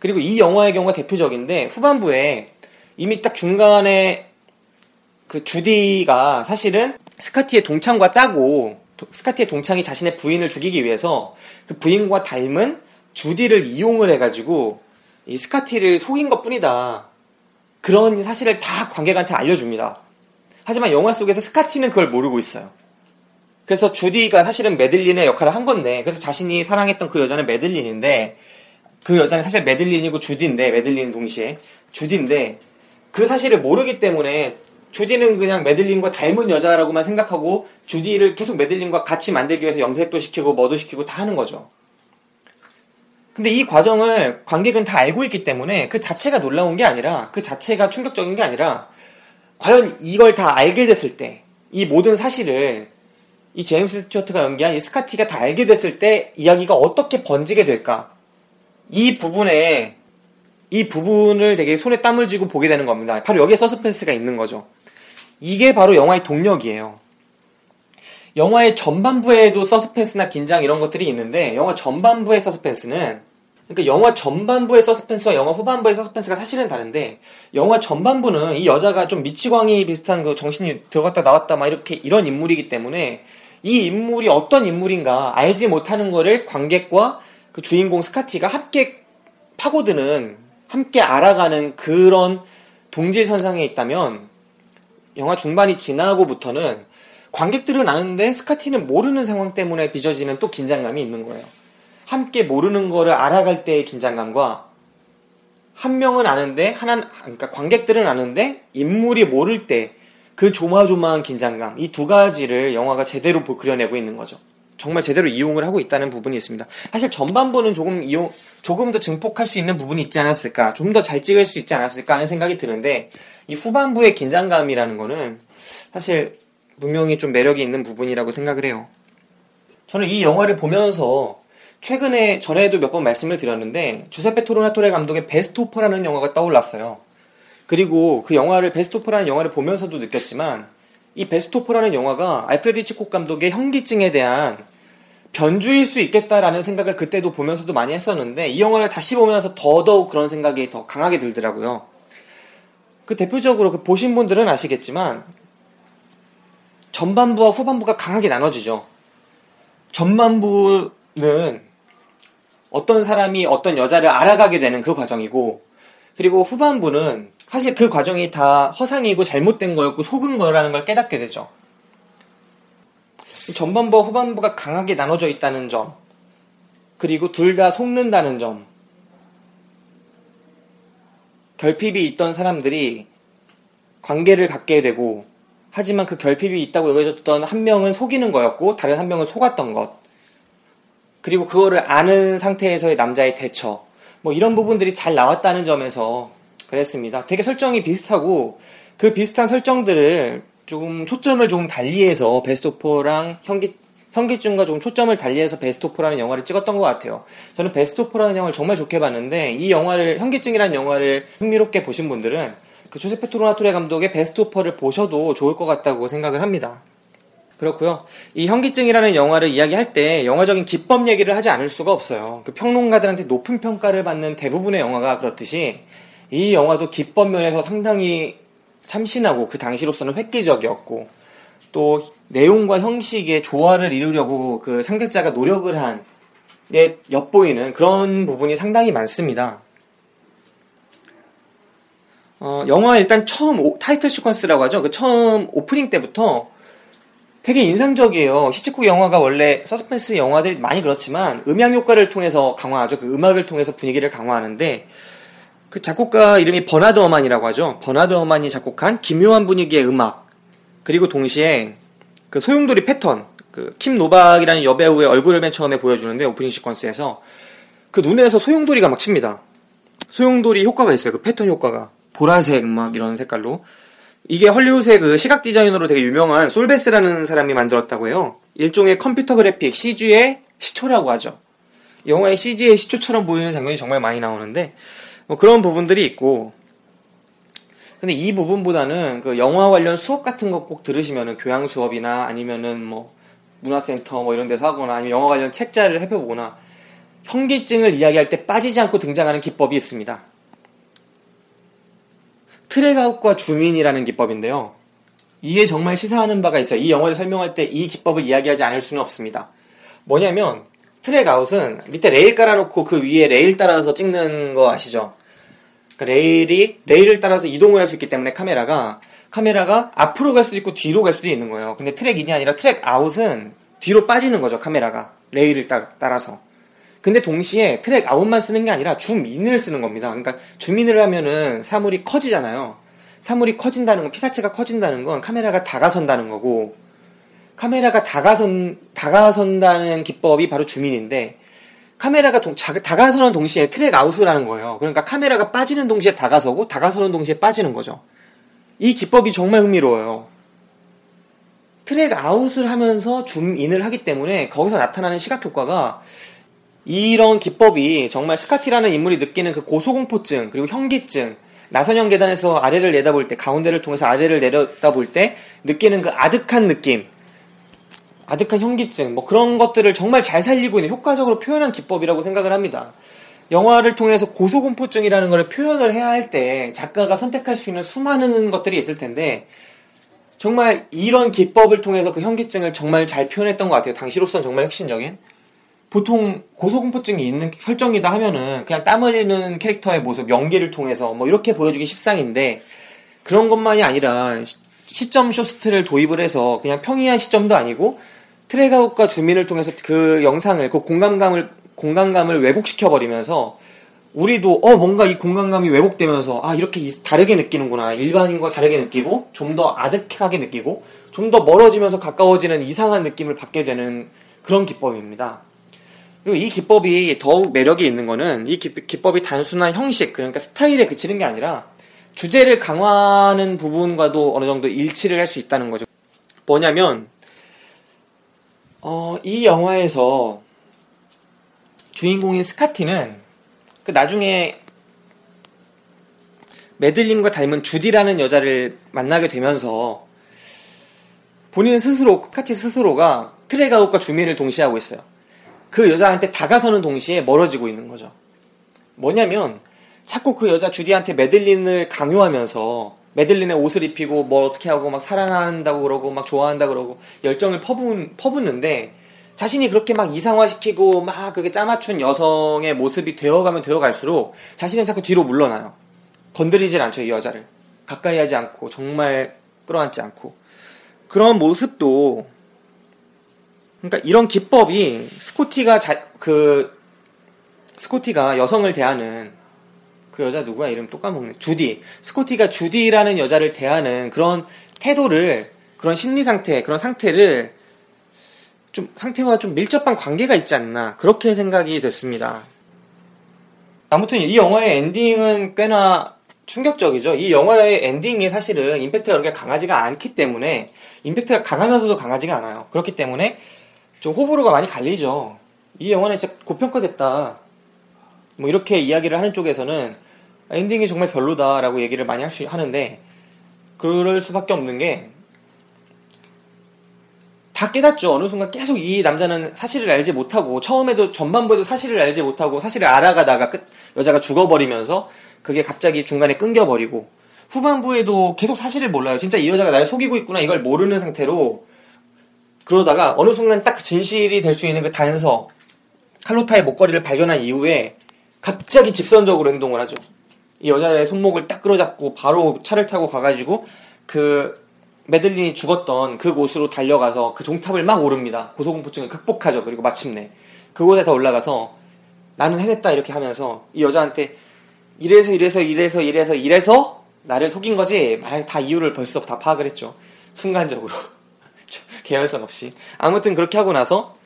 그리고 이 영화의 경우가 대표적인데 후반부에 이미 딱 중간에 그 주디가 사실은 스카티의 동창과 짜고 스카티의 동창이 자신의 부인을 죽이기 위해서 그 부인과 닮은 주디를 이용을 해가지고 이 스카티를 속인 것 뿐이다. 그런 사실을 다 관객한테 알려줍니다. 하지만 영화 속에서 스카티는 그걸 모르고 있어요. 그래서 주디가 사실은 메들린의 역할을 한 건데, 그래서 자신이 사랑했던 그 여자는 메들린인데, 그 여자는 사실 메들린이고 주디인데, 메들린 동시에, 주디인데, 그 사실을 모르기 때문에, 주디는 그냥 메들린과 닮은 여자라고만 생각하고, 주디를 계속 메들린과 같이 만들기 위해서 염색도 시키고, 뭐도 시키고 다 하는 거죠. 근데 이 과정을 관객은 다 알고 있기 때문에 그 자체가 놀라운 게 아니라 그 자체가 충격적인 게 아니라 과연 이걸 다 알게 됐을 때 이 모든 사실을 이 제임스 스튜어트가 연기한 이 스카티가 다 알게 됐을 때 이야기가 어떻게 번지게 될까 이 부분에 이 부분을 되게 손에 땀을 쥐고 보게 되는 겁니다. 바로 여기에 서스펜스가 있는 거죠. 이게 바로 영화의 동력이에요. 영화의 전반부에도 서스펜스나 긴장 이런 것들이 있는데 영화 전반부의 서스펜스는 그러니까 영화 전반부의 서스펜스와 영화 후반부의 서스펜스가 사실은 다른데 영화 전반부는 이 여자가 좀 미치광이 비슷한 그 정신이 들어갔다 나왔다 막 이렇게 이런 인물이기 때문에 이 인물이 어떤 인물인가 알지 못하는 거를 관객과 그 주인공 스카티가 함께 파고드는 함께 알아가는 그런 동질선상에 있다면 영화 중반이 지나고부터는 관객들은 아는데 스카티는 모르는 상황 때문에 빚어지는 또 긴장감이 있는 거예요. 함께 모르는 거를 알아갈 때의 긴장감과 한 명은 아는데 하나 그러니까 관객들은 아는데 인물이 모를 때 그 조마조마한 긴장감 이 두 가지를 영화가 제대로 그려내고 있는 거죠. 정말 제대로 이용을 하고 있다는 부분이 있습니다. 사실 전반부는 조금 이용 조금 더 증폭할 수 있는 부분이 있지 않았을까, 좀 더 잘 찍을 수 있지 않았을까 하는 생각이 드는데 이 후반부의 긴장감이라는 거는 사실 분명히 좀 매력이 있는 부분이라고 생각을 해요. 저는 이 영화를 보면서 최근에 전에도 몇 번 말씀을 드렸는데 주세페 토르나토레 감독의 베스트 오퍼라는 영화가 떠올랐어요. 그리고 그 영화를 베스트 오퍼라는 영화를 보면서도 느꼈지만 이 베스트 오퍼라는 영화가 알프레드 치콕 감독의 현기증에 대한 변주일 수 있겠다라는 생각을 그때도 보면서도 많이 했었는데 이 영화를 다시 보면서 더더욱 그런 생각이 더 강하게 들더라고요. 그 대표적으로 그 보신 분들은 아시겠지만 전반부와 후반부가 강하게 나눠지죠. 전반부는 어떤 사람이 어떤 여자를 알아가게 되는 그 과정이고 그리고 후반부는 사실 그 과정이 다 허상이고 잘못된 거였고 속은 거라는 걸 깨닫게 되죠. 전반부와 후반부가 강하게 나눠져 있다는 점, 그리고 둘 다 속는다는 점, 결핍이 있던 사람들이 관계를 갖게 되고, 하지만 그 결핍이 있다고 여겨졌던 한 명은 속이는 거였고, 다른 한 명은 속았던 것. 그리고 그거를 아는 상태에서의 남자의 대처. 뭐 이런 부분들이 잘 나왔다는 점에서 그랬습니다. 되게 설정이 비슷하고, 그 비슷한 설정들을 조금 초점을 조금 달리해서 베스토포랑 현기 현기증과 조금 초점을 달리해서 베스토포라는 영화를 찍었던 것 같아요. 저는 베스토포라는 영화를 정말 좋게 봤는데 이 영화를 현기증이라는 영화를 흥미롭게 보신 분들은 그 조세페 토로나토레 감독의 베스토퍼를 보셔도 좋을 것 같다고 생각을 합니다. 그렇고요. 이 현기증이라는 영화를 이야기할 때 영화적인 기법 얘기를 하지 않을 수가 없어요. 그 평론가들한테 높은 평가를 받는 대부분의 영화가 그렇듯이 이 영화도 기법 면에서 상당히 참신하고 그 당시로서는 획기적이었고 또 내용과 형식의 조화를 이루려고 그 상작자가 노력을 한게 엿보이는 그런 부분이 상당히 많습니다. 어, 영화 일단 처음 오, 타이틀 시퀀스라고 하죠. 그 처음 오프닝 때부터 되게 인상적이에요. 히치콕 영화가 원래 서스펜스 영화들이 많이 그렇지만 음향 효과를 통해서 강화하죠. 그 음악을 통해서 분위기를 강화하는데 그 작곡가 이름이 버나드 허만이라고 하죠. 버나드 허만이 작곡한 기묘한 분위기의 음악 그리고 동시에 그 소용돌이 패턴 그 킴 노박이라는 여배우의 얼굴을 맨 처음에 보여주는데 오프닝 시퀀스에서 그 눈에서 소용돌이가 막 칩니다. 소용돌이 효과가 있어요. 그 패턴 효과가 보라색 막 이런 색깔로 이게 헐리우드의 그 시각 디자이너로 되게 유명한 솔베스라는 사람이 만들었다고 해요. 일종의 컴퓨터 그래픽 CG의 시초라고 하죠. 영화의 CG의 시초처럼 보이는 장면이 정말 많이 나오는데 뭐 그런 부분들이 있고 근데 이 부분보다는 그 영화 관련 수업 같은 거 꼭 들으시면은 교양 수업이나 아니면은 뭐 문화센터 뭐 이런 데서 하거나 아니면 영화 관련 책자를 해보거나 현기증을 이야기할 때 빠지지 않고 등장하는 기법이 있습니다. track out과 줌인이라는 기법인데요. 이게 정말 시사하는 바가 있어요. 이 영화를 설명할 때 이 기법을 이야기하지 않을 수는 없습니다. 뭐냐면 track out은 밑에 레일 깔아놓고 그 위에 레일 따라서 찍는 거 아시죠? 그러니까 레일이 레일을 따라서 이동을 할 수 있기 때문에 카메라가 카메라가 앞으로 갈 수도 있고 뒤로 갈 수도 있는 거예요. 근데 track in이 아니라 track out은 뒤로 빠지는 거죠 카메라가 레일을 따, 라서 근데 동시에 track out만 쓰는 게 아니라 줌인을 쓰는 겁니다. 그러니까 줌인을 하면은 사물이 커지잖아요. 사물이 커진다는 건 피사체가 커진다는 건 카메라가 다가선다는 거고 카메라가 다가선 다가선다는 기법이 바로 줌인인데 카메라가 동, 자, 다가서는 동시에 track out을 하는 거예요. 그러니까 카메라가 빠지는 동시에 다가서고 다가서는 동시에 빠지는 거죠. 이 기법이 정말 흥미로워요. track out을 하면서 줌인을 하기 때문에 거기서 나타나는 시각 효과가 이런 기법이 정말 스카티라는 인물이 느끼는 그 고소공포증 그리고 현기증 나선형 계단에서 아래를 내다볼 때 가운데를 통해서 아래를 내려다볼 때 느끼는 그 아득한 느낌 아득한 현기증, 뭐 그런 것들을 정말 잘 살리고 있는 효과적으로 표현한 기법이라고 생각을 합니다. 영화를 통해서 고소공포증이라는 걸 표현을 해야 할 때 작가가 선택할 수 있는 수많은 것들이 있을 텐데 정말 이런 기법을 통해서 그 현기증을 정말 잘 표현했던 것 같아요. 당시로서는 정말 혁신적인. 보통 고소공포증이 있는 설정이다 하면은 그냥 땀 흘리는 캐릭터의 모습, 연기를 통해서 뭐 이렇게 보여주기 십상인데 그런 것만이 아니라 시 점 쇼스트를 도입을 해서 그냥 평이한 시점도 아니고 트랙아웃과 주민을 통해서 그 영상을 그 공감감을 공간감을 왜곡시켜 버리면서 우리도 어 뭔가 이 공간감이 왜곡되면서 아 이렇게 다르게 느끼는구나 일반인과 다르게 느끼고 좀 더 아득하게 느끼고 좀 더 멀어지면서 가까워지는 이상한 느낌을 받게 되는 그런 기법입니다. 그리고 이 기법이 더욱 매력이 있는 거는 이 기, 기법이 단순한 형식 그러니까 스타일에 그치는 게 아니라 주제를 강화하는 부분과도 어느 정도 일치를 할 수 있다는 거죠. 뭐냐면 어, 이 영화에서 주인공인 스카티는 그 나중에 메들린과 닮은 주디라는 여자를 만나게 되면서 본인 스스로 스카티 스스로가 트레가웃과 주민을 동시에 하고 있어요. 그 여자한테 다가서는 동시에 멀어지고 있는 거죠. 뭐냐면 자꾸 그 여자 주디한테 메들린을 강요하면서 메들린의 옷을 입히고 뭐 어떻게 하고 막 사랑한다고 그러고 막 좋아한다 그러고 열정을 퍼부, 퍼붓는데 자신이 그렇게 막 이상화시키고 막 그렇게 짜맞춘 여성의 모습이 되어가면 되어갈수록 자신은 자꾸 뒤로 물러나요. 건드리질 않죠, 이 여자를. 가까이 하지 않고, 정말 끌어안지 않고. 그런 모습도, 그러니까 이런 기법이 스코티가 자, 그, 스코티가 여성을 대하는 그 여자 누구야? 이름 또 까먹네. 주디. 스코티가 주디라는 여자를 대하는 그런 태도를, 그런 심리 상태, 그런 상태를 좀 상태와 좀 밀접한 관계가 있지 않나. 그렇게 생각이 됐습니다. 아무튼 이 영화의 엔딩은 꽤나 충격적이죠. 이 영화의 엔딩이 사실은 임팩트가 그렇게 강하지가 않기 때문에 임팩트가 강하면서도 강하지가 않아요. 그렇기 때문에 좀 호불호가 많이 갈리죠. 이 영화는 진짜 고평가됐다. 뭐 이렇게 이야기를 하는 쪽에서는 엔딩이 정말 별로다라고 얘기를 많이 할 수, 하는데 그럴 수밖에 없는 게 다 깨닫죠. 어느 순간 계속 이 남자는 사실을 알지 못하고 처음에도 전반부에도 사실을 알지 못하고 사실을 알아가다가 끝 여자가 죽어버리면서 그게 갑자기 중간에 끊겨버리고 후반부에도 계속 사실을 몰라요. 진짜 이 여자가 나를 속이고 있구나 이걸 모르는 상태로 그러다가 어느 순간 딱 진실이 될 수 있는 그 단서 칼로타의 목걸이를 발견한 이후에 갑자기 직선적으로 행동을 하죠. 이 여자의 손목을 딱 끌어잡고 바로 차를 타고 가가지고 그 메들린이 죽었던 그 곳으로 달려가서 그 종탑을 막 오릅니다. 고소공포증을 극복하죠. 그리고 마침내 그곳에 다 올라가서 나는 해냈다 이렇게 하면서 이 여자한테 이래서 이래서 이래서 이래서 이래서 나를 속인 거지 말다 이유를 벌써 다 파악을 했죠. 순간적으로 개연성 없이 아무튼 그렇게 하고 나서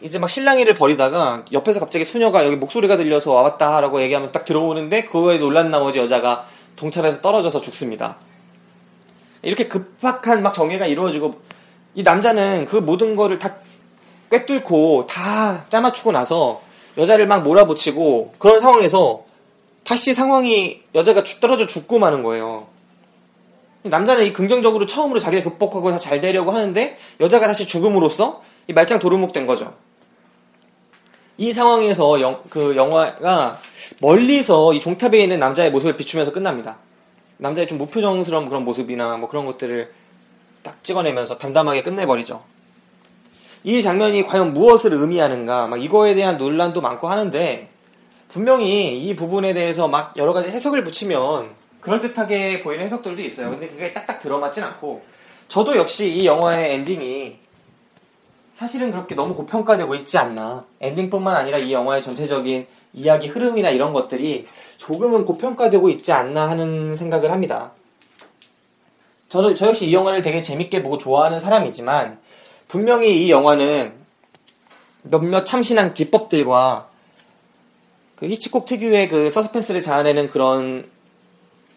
이제 막 실랑이를 벌이다가 옆에서 갑자기 수녀가 여기 목소리가 들려서 와봤다라고 얘기하면서 딱 들어오는데 그거에 놀란 나머지 여자가 동탑에서 떨어져서 죽습니다. 이렇게 급박한 막 정해가 이루어지고 이 남자는 그 모든 거를 다 꿰뚫고 다 짜맞추고 나서 여자를 막 몰아붙이고 그런 상황에서 다시 상황이 여자가 떨어져 죽고 마는 거예요. 남자는 이 긍정적으로 처음으로 자기를 극복하고 다 잘 되려고 하는데 여자가 다시 죽음으로써 이 말짱 도루묵된 거죠. 이 상황에서 영, 그 영화가 멀리서 이 종탑에 있는 남자의 모습을 비추면서 끝납니다. 남자의 좀 무표정스러운 그런 모습이나 뭐 그런 것들을 딱 찍어내면서 담담하게 끝내버리죠. 이 장면이 과연 무엇을 의미하는가, 막 이거에 대한 논란도 많고 하는데, 분명히 이 부분에 대해서 막 여러 가지 해석을 붙이면 그럴듯하게 보이는 해석들도 있어요. 근데 그게 딱딱 들어맞진 않고, 저도 역시 이 영화의 엔딩이 사실은 그렇게 너무 고평가되고 있지 않나. 엔딩뿐만 아니라 이 영화의 전체적인 이야기 흐름이나 이런 것들이 조금은 고평가되고 있지 않나 하는 생각을 합니다. 저도 저 역시 이 영화를 되게 재밌게 보고 좋아하는 사람이지만 분명히 이 영화는 몇몇 참신한 기법들과 그 히치콕 특유의 그 서스펜스를 자아내는 그런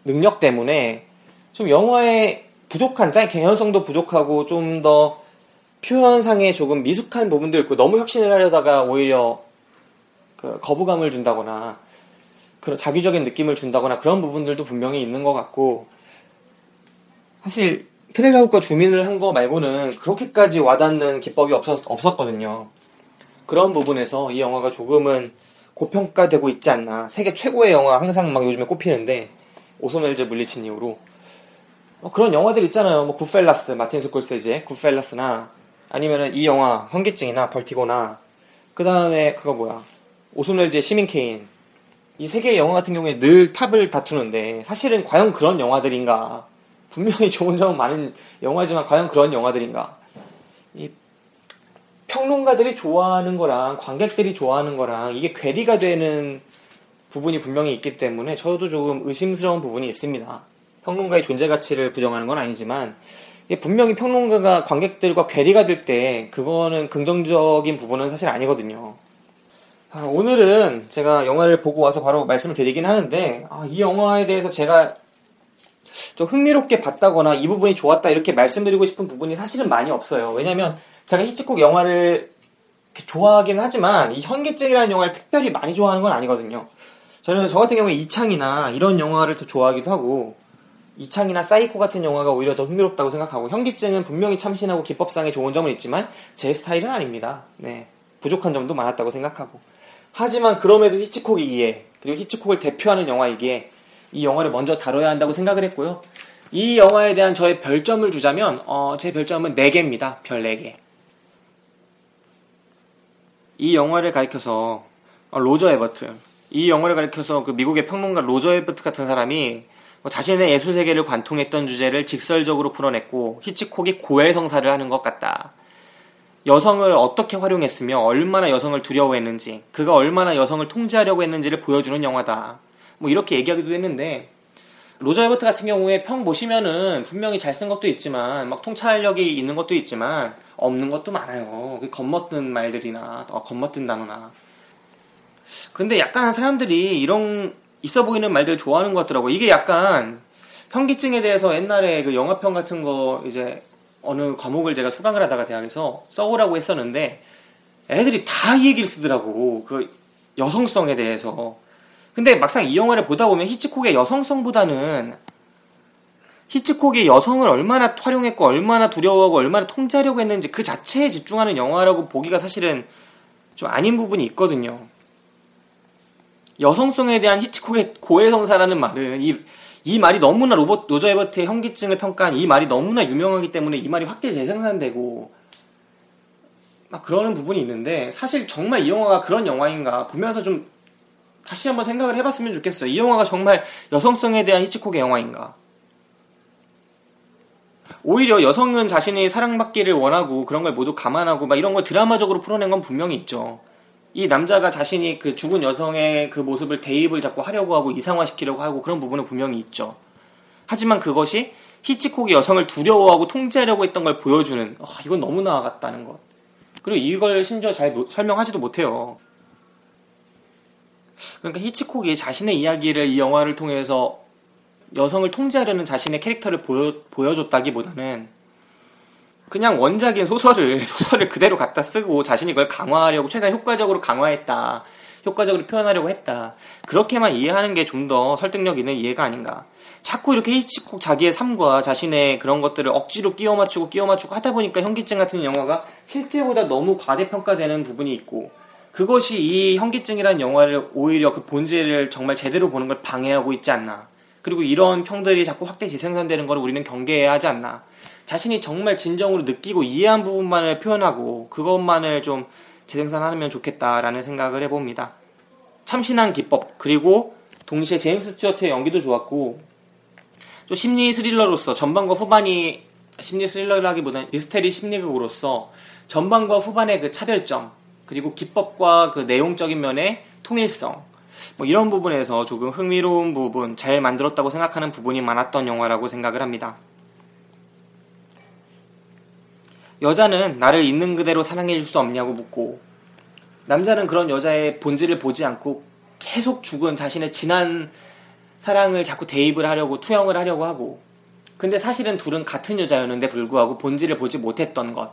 능력 때문에 좀 영화의 부족한 짠 개연성도 부족하고 좀 더 표현상에 조금 미숙한 부분도 있고 너무 혁신을 하려다가 오히려 그 거부감을 준다거나 그런 작위적인 느낌을 준다거나 그런 부분들도 분명히 있는 것 같고 사실 track out과 줌인을 한 거 말고는 그렇게까지 와닿는 기법이 없었, 없었거든요. 그런 부분에서 이 영화가 조금은 고평가되고 있지 않나. 세계 최고의 영화 항상 막 요즘에 꼽히는데 오손 웰즈 물리친 이후로 어, 그런 영화들 있잖아요. 뭐 굿펠라스, 마틴 스콜세지의 굿펠라스나 아니면은 이 영화 현기증이나 벌티고나. 그 다음에 그거 뭐야? 오소멜즈의 시민 케인. 이 세 개의 영화 같은 경우에 늘 탑을 다투는데 사실은 과연 그런 영화들인가? 분명히 좋은 점은 많은 영화지만 과연 그런 영화들인가? 이 평론가들이 좋아하는 거랑 관객들이 좋아하는 거랑 이게 괴리가 되는 부분이 분명히 있기 때문에 저도 조금 의심스러운 부분이 있습니다. 평론가의 존재 가치를 부정하는 건 아니지만 분명히 평론가가 관객들과 괴리가 될 때 그거는 긍정적인 부분은 사실 아니거든요. 아, 오늘은 제가 영화를 보고 와서 바로 말씀을 드리긴 하는데 아, 이 영화에 대해서 제가 좀 흥미롭게 봤다거나 이 부분이 좋았다 이렇게 말씀드리고 싶은 부분이 사실은 많이 없어요. 왜냐면 제가 히치콕 영화를 좋아하긴 하지만 이 현기증이라는 영화를 특별히 많이 좋아하는 건 아니거든요. 저는 저 같은 경우에 이창이나 이런 영화를 더 좋아하기도 하고 이창이나 사이코 같은 영화가 오히려 더 흥미롭다고 생각하고 현기증은 분명히 참신하고 기법상의 좋은 점은 있지만 제 스타일은 아닙니다. 네. 부족한 점도 많았다고 생각하고 하지만 그럼에도 히치콕이기에 그리고 히치콕을 대표하는 영화이기에 이 영화를 먼저 다뤄야 한다고 생각을 했고요. 이 영화에 대한 저의 별점을 주자면 어, 제 별점은 4개입니다. 별 4개. 이 영화를 가리켜서 어, 로저 에버트 이 영화를 가리켜서 그 미국의 평론가 로저 에버트 같은 사람이 뭐 자신의 예술 세계를 관통했던 주제를 직설적으로 풀어냈고 히치콕이 고해성사를 하는 것 같다. 여성을 어떻게 활용했으며 얼마나 여성을 두려워했는지 그가 얼마나 여성을 통제하려고 했는지를 보여주는 영화다. 뭐 이렇게 얘기하기도 했는데 로저 에버트 같은 경우에 평 보시면은 분명히 잘 쓴 것도 있지만 막 통찰력이 있는 것도 있지만 없는 것도 많아요. 그 겉멋든 말들이나 어, 겉멋든 단어나. 근데 약간 사람들이 이런 있어 보이는 말들 좋아하는 것 같더라고. 이게 약간 현기증에 대해서 옛날에 그 영화평 같은 거 이제 어느 과목을 제가 수강을 하다가 대학에서 써오라고 했었는데 애들이 다 이 얘기를 쓰더라고. 그 여성성에 대해서. 근데 막상 이 영화를 보다 보면 히치콕의 여성성보다는 히치콕이 여성을 얼마나 활용했고 얼마나 두려워하고 얼마나 통제하려고 했는지 그 자체에 집중하는 영화라고 보기가 사실은 좀 아닌 부분이 있거든요. 여성성에 대한 히치콕의 고해성사라는 말은 이, 이 말이 너무나 로버트 노저 에버트의 현기증을 평가한 이 말이 너무나 유명하기 때문에 이 말이 확대 재생산되고 막 그러는 부분이 있는데 사실 정말 이 영화가 그런 영화인가 보면서 좀 다시 한번 생각을 해봤으면 좋겠어요. 이 영화가 정말 여성성에 대한 히치콕의 영화인가? 오히려 여성은 자신이 사랑받기를 원하고 그런 걸 모두 감안하고 막 이런 걸 드라마적으로 풀어낸 건 분명히 있죠. 이 남자가 자신이 그 죽은 여성의 그 모습을 대입을 자꾸 하려고 하고 이상화시키려고 하고 그런 부분은 분명히 있죠. 하지만 그것이 히치콕이 여성을 두려워하고 통제하려고 했던 걸 보여주는 어, 이건 너무 나아갔다는 것. 그리고 이걸 심지어 잘 설명하지도 못해요. 그러니까 히치콕이 자신의 이야기를 이 영화를 통해서 여성을 통제하려는 자신의 캐릭터를 보여, 보여줬다기보다는 그냥 원작인 소설을 소설을 그대로 갖다 쓰고 자신이 그걸 강화하려고 최대한 효과적으로 강화했다. 효과적으로 표현하려고 했다. 그렇게만 이해하는 게 좀 더 설득력 있는 이해가 아닌가. 자꾸 이렇게 히치콕 자기의 삶과 자신의 그런 것들을 억지로 끼워 맞추고 끼워 맞추고 하다 보니까 현기증 같은 영화가 실제보다 너무 과대평가되는 부분이 있고 그것이 이 현기증이라는 영화를 오히려 그 본질을 정말 제대로 보는 걸 방해하고 있지 않나. 그리고 이런 평들이 자꾸 확대 재생산되는 걸 우리는 경계해야 하지 않나. 자신이 정말 진정으로 느끼고 이해한 부분만을 표현하고 그것만을 좀 재생산하면 좋겠다라는 생각을 해봅니다. 참신한 기법 그리고 동시에 제임스 스튜어트의 연기도 좋았고 좀 심리 스릴러로서 전반과 후반이 심리 스릴러라기보다는 미스테리 심리극으로서 전반과 후반의 그 차별점 그리고 기법과 그 내용적인 면의 통일성 뭐 이런 부분에서 조금 흥미로운 부분 잘 만들었다고 생각하는 부분이 많았던 영화라고 생각을 합니다. 여자는 나를 있는 그대로 사랑해 줄 수 없냐고 묻고 남자는 그런 여자의 본질을 보지 않고 계속 죽은 자신의 지난 사랑을 자꾸 대입을 하려고 투영을 하려고 하고 근데 사실은 둘은 같은 여자였는데 불구하고 본질을 보지 못했던 것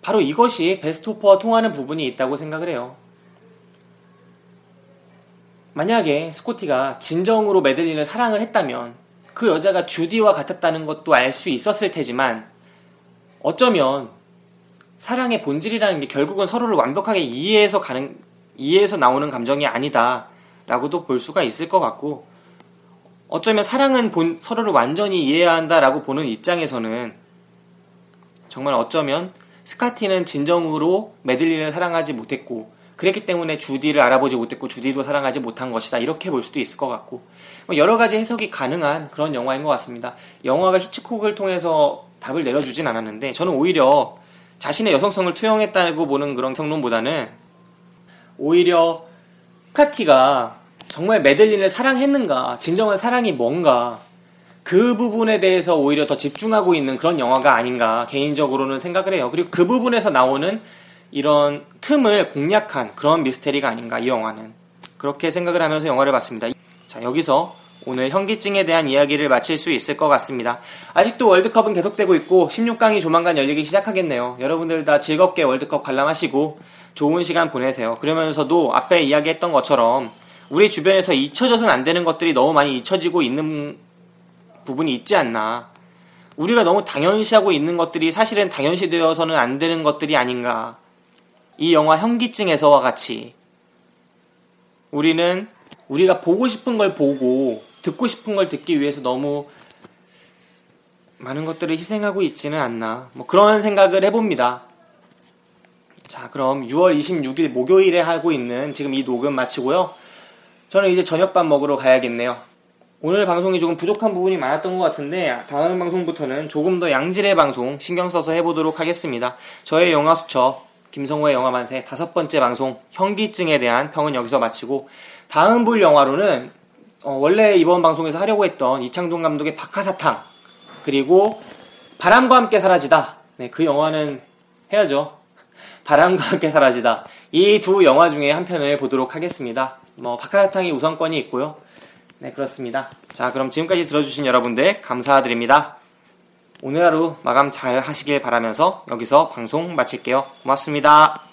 바로 이것이 베스토퍼와 통하는 부분이 있다고 생각을 해요. 만약에 스코티가 진정으로 메들린을 사랑을 했다면 그 여자가 주디와 같았다는 것도 알 수 있었을 테지만 어쩌면 사랑의 본질이라는 게 결국은 서로를 완벽하게 이해해서 가는 이해해서 나오는 감정이 아니다라고도 볼 수가 있을 것 같고 어쩌면 사랑은 본, 서로를 완전히 이해해야 한다라고 보는 입장에서는 정말 어쩌면 스카티는 진정으로 메들린을 사랑하지 못했고 그랬기 때문에 주디를 알아보지 못했고 주디도 사랑하지 못한 것이다 이렇게 볼 수도 있을 것 같고 뭐 여러 가지 해석이 가능한 그런 영화인 것 같습니다. 영화가 히치콕을 통해서 답을 내려주진 않았는데 저는 오히려 자신의 여성성을 투영했다고 보는 그런 평론보다는 오히려 스카티가 정말 메들린을 사랑했는가 진정한 사랑이 뭔가 그 부분에 대해서 오히려 더 집중하고 있는 그런 영화가 아닌가 개인적으로는 생각을 해요. 그리고 그 부분에서 나오는 이런 틈을 공략한 그런 미스테리가 아닌가 이 영화는 그렇게 생각을 하면서 영화를 봤습니다. 자 여기서 오늘 현기증에 대한 이야기를 마칠 수 있을 것 같습니다. 아직도 월드컵은 계속되고 있고 16강이 조만간 열리기 시작하겠네요. 여러분들 다 즐겁게 월드컵 관람하시고 좋은 시간 보내세요. 그러면서도 앞에 이야기했던 것처럼 우리 주변에서 잊혀져서는 안 되는 것들이 너무 많이 잊혀지고 있는 부분이 있지 않나. 우리가 너무 당연시하고 있는 것들이 사실은 당연시되어서는 안 되는 것들이 아닌가. 이 영화 현기증에서와 같이 우리는 우리가 보고 싶은 걸 보고 듣고 싶은 걸 듣기 위해서 너무 많은 것들을 희생하고 있지는 않나. 뭐 그런 생각을 해봅니다. 자, 그럼 6월 26일 목요일에 하고 있는 지금 이 녹음 마치고요. 저는 이제 저녁밥 먹으러 가야겠네요. 오늘 방송이 조금 부족한 부분이 많았던 것 같은데 다음 방송부터는 조금 더 양질의 방송 신경 써서 해보도록 하겠습니다. 저의 영화 수첩 김성호의 영화 만세 다섯 번째 방송 현기증에 대한 평은 여기서 마치고 다음 볼 영화로는 어, 원래 이번 방송에서 하려고 했던 이창동 감독의 박하사탕 그리고 바람과 함께 사라지다 네, 그 영화는 해야죠. 바람과 함께 사라지다 이 두 영화 중에 한 편을 보도록 하겠습니다. 뭐 박하사탕이 우선권이 있고요. 네 그렇습니다. 자 그럼 지금까지 들어주신 여러분들 감사드립니다. 오늘 하루 마감 잘 하시길 바라면서 여기서 방송 마칠게요. 고맙습니다.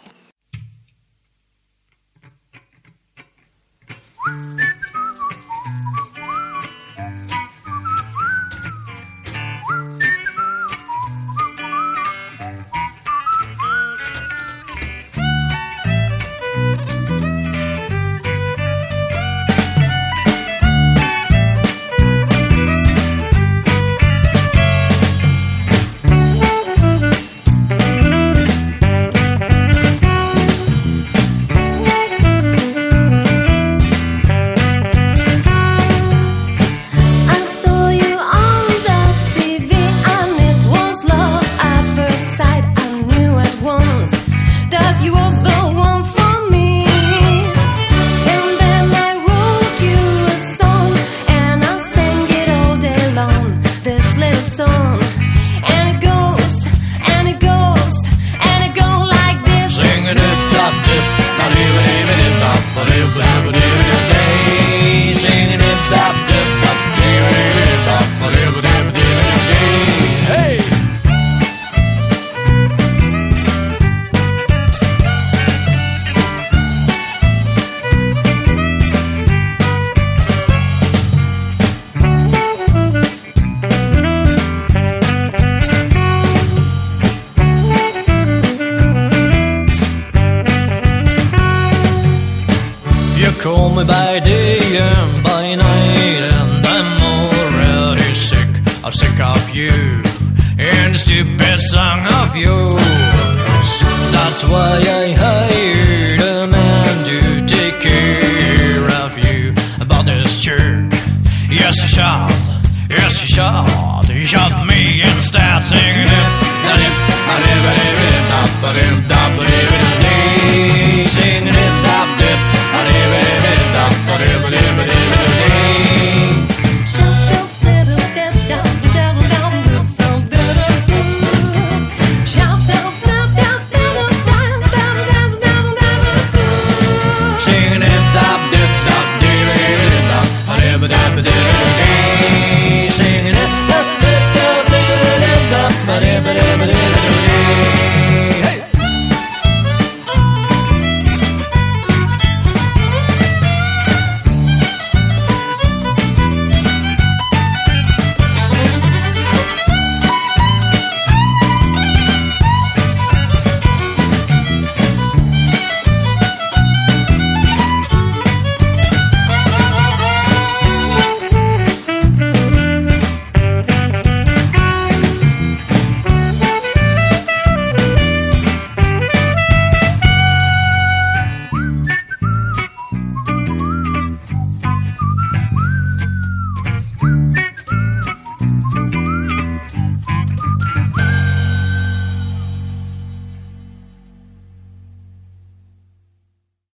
That's why I hired a man to take care of you. About this jerk, yes, he shot, yes, he shot, he shot me instead, singing it, singing it.